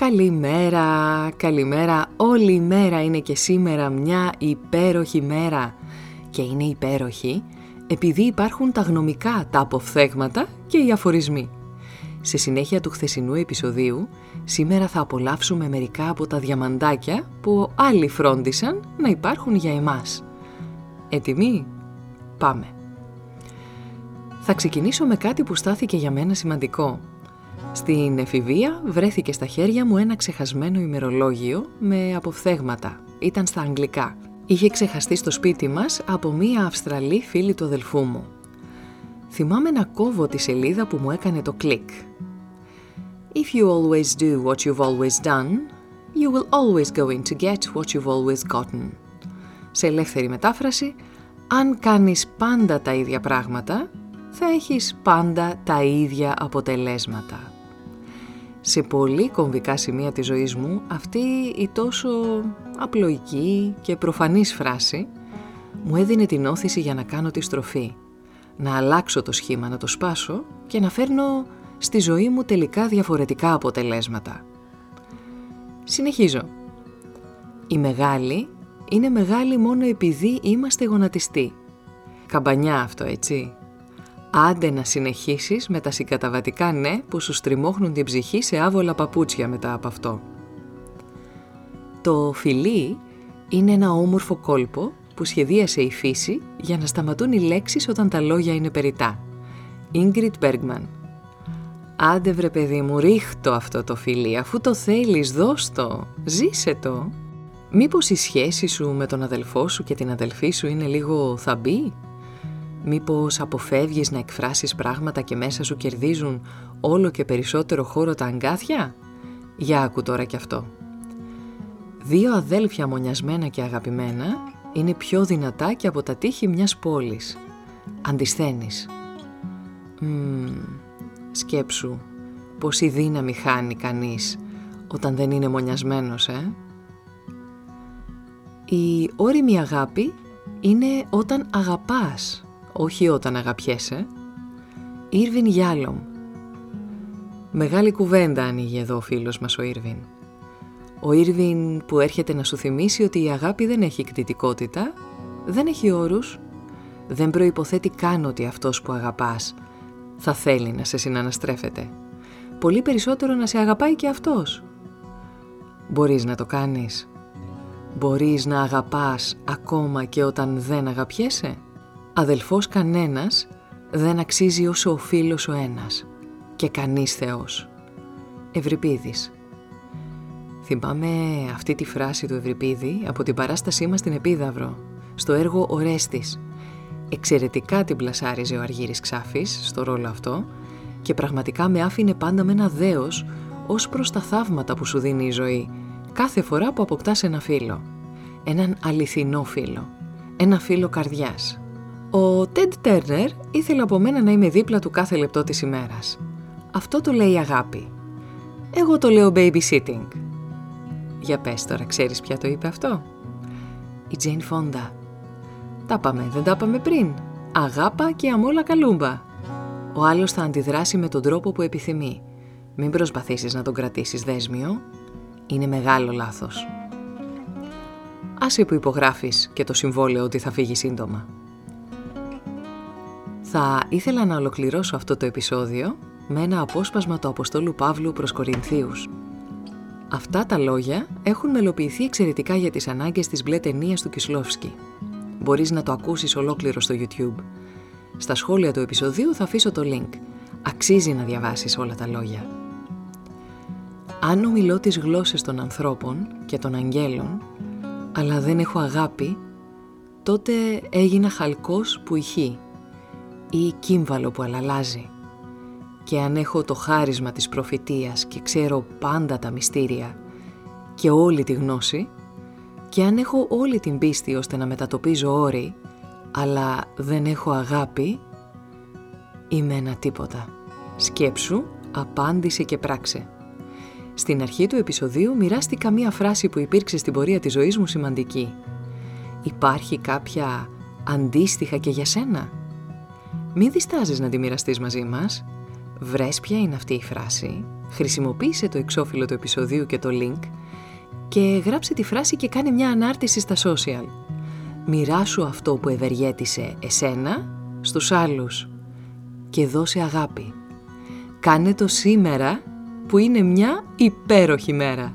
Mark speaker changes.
Speaker 1: Καλημέρα, καλημέρα. Όλη η μέρα είναι και σήμερα μια υπέροχη μέρα. Και είναι υπέροχη επειδή υπάρχουν τα γνωμικά, τα αποφθέγματα και οι αφορισμοί. Σε συνέχεια του χθεσινού επεισοδίου, σήμερα θα απολαύσουμε μερικά από τα διαμαντάκια που άλλοι φρόντισαν να υπάρχουν για εμάς. Έτοιμοι; Πάμε. Θα ξεκινήσω με κάτι που στάθηκε για μένα σημαντικό. Στην εφηβεία βρέθηκε στα χέρια μου ένα ξεχασμένο ημερολόγιο με αποφθέγματα. Ήταν στα αγγλικά. Είχε ξεχαστεί στο σπίτι μας από μία Αυστραλή φίλη του αδελφού μου. Θυμάμαι να κόβω τη σελίδα που μου έκανε το κλικ. If you always do what you've always done, you will always going to get what you've always gotten. Σε ελεύθερη μετάφραση, αν κάνεις πάντα τα ίδια πράγματα, θα έχεις πάντα τα ίδια αποτελέσματα. Σε πολύ κομβικά σημεία της ζωής μου, αυτή η τόσο απλοϊκή και προφανής φράση μου έδινε την όθηση για να κάνω τη στροφή, να αλλάξω το σχήμα, να το σπάσω και να φέρνω στη ζωή μου τελικά διαφορετικά αποτελέσματα. Συνεχίζω. Η μεγάλη είναι μεγάλη μόνο επειδή είμαστε γονατιστοί. Καμπανιά αυτό, έτσι. Άντε να συνεχίσεις με τα συγκαταβατικά ναι που σου στριμώχνουν την ψυχή σε άβολα παπούτσια μετά από αυτό. Το φιλί είναι ένα όμορφο κόλπο που σχεδίασε η φύση για να σταματούν οι λέξεις όταν τα λόγια είναι περιτά. Ingrid Bergman Άντε βρε παιδί μου, ρίχτω αυτό το φιλί, αφού το θέλεις, δώσ' το, ζήσε το. Μήπως η σχέση σου με τον αδελφό σου και την αδελφή σου είναι λίγο θαμπή, Μήπως αποφεύγεις να εκφράσεις πράγματα και μέσα σου κερδίζουν όλο και περισσότερο χώρο τα αγκάθια; Για άκου τώρα κι αυτό. Δύο αδέλφια μονιασμένα και αγαπημένα είναι πιο δυνατά και από τα τείχη μιας πόλης. Αντισθένεις. Μμμ, σκέψου πόση δύναμη χάνει κανείς όταν δεν είναι μονιασμένος, ε; Η όρημη αγάπη είναι όταν αγαπάς όχι όταν αγαπιέσαι. Ήρβιν Γιάλομ. Μεγάλη κουβέντα ανοίγει εδώ ο φίλος μας ο Ήρβιν. Ο Ήρβιν που έρχεται να σου θυμίσει ότι η αγάπη δεν έχει κτητικότητα, δεν έχει όρους, δεν προϋποθέτει καν ότι αυτός που αγαπάς θα θέλει να σε συναναστρέφεται. Πολύ περισσότερο να σε αγαπάει και αυτός. Μπορείς να το κάνεις; Μπορείς να αγαπάς ακόμα και όταν δεν αγαπιέσαι; Αδελφός κανένας δεν αξίζει όσο ο φίλος ο ένας και κανείς Θεός. Ευρυπίδης Θυμάμαι αυτή τη φράση του Ευρυπίδη από την παράστασή μας στην Επίδαυρο, στο έργο «Ορέστης». Εξαιρετικά την πλασάριζε ο Αργύρης Ξάφης στο ρόλο αυτό και πραγματικά με άφηνε πάντα με ένα δέος ως προς τα θαύματα που σου δίνει η ζωή κάθε φορά που αποκτάς ένα φίλο. Έναν αληθινό φίλο. Ένα φίλο καρδιάς. Ο Τέντ Τέρνερ ήθελε από μένα να είμαι δίπλα του κάθε λεπτό της ημέρας. Αυτό το λέει αγάπη. Εγώ το λέω babysitting. Για πες τώρα, ξέρεις ποια το είπε αυτό; Η Τζέιν Φόντα. Τα πάμε, δεν τα πάμε πριν. Αγάπα και αμόλα καλούμπα. Ο άλλος θα αντιδράσει με τον τρόπο που επιθυμεί. Μην προσπαθήσεις να τον κρατήσεις δέσμιο. Είναι μεγάλο λάθος. Άσε που υπογράφεις και το συμβόλαιο ότι θα φύγει σύντομα. Θα ήθελα να ολοκληρώσω αυτό το επεισόδιο με ένα απόσπασμα του Αποστόλου Παύλου προς Κορινθίους. Αυτά τα λόγια έχουν μελοποιηθεί εξαιρετικά για τις ανάγκες της μπλε ταινία του Κισλόφσκι. Μπορείς να το ακούσεις ολόκληρο στο YouTube. Στα σχόλια του επεισοδίου θα αφήσω το link. Αξίζει να διαβάσεις όλα τα λόγια. Αν ομιλώ τις γλώσσες των ανθρώπων και των αγγέλων, αλλά δεν έχω αγάπη, τότε έγινα χαλκός που ηχεί ή κύμβαλο που αλαλάζει. Και αν έχω το χάρισμα της προφητείας και ξέρω πάντα τα μυστήρια και όλη τη γνώση, και αν έχω όλη την πίστη ώστε να μετατοπίζω όρη, αλλά δεν έχω αγάπη, είμαι ένα τίποτα. Σκέψου, απάντησε και πράξε. Στην αρχή του επεισοδίου μοιράστηκα μία φράση που υπήρξε στην πορεία της ζωής μου σημαντική. Υπάρχει κάποια αντίστοιχα και για σένα; Μην διστάζεις να τη μοιραστείς μαζί μας. Βρες ποια είναι αυτή η φράση, χρησιμοποίησε το εξώφυλλο του επεισοδίου και το link και γράψε τη φράση και κάνε μια ανάρτηση στα social. Μοιράσου αυτό που ευεργέτησε εσένα στους άλλους και δώσε αγάπη. Κάνε το σήμερα που είναι μια υπέροχη μέρα.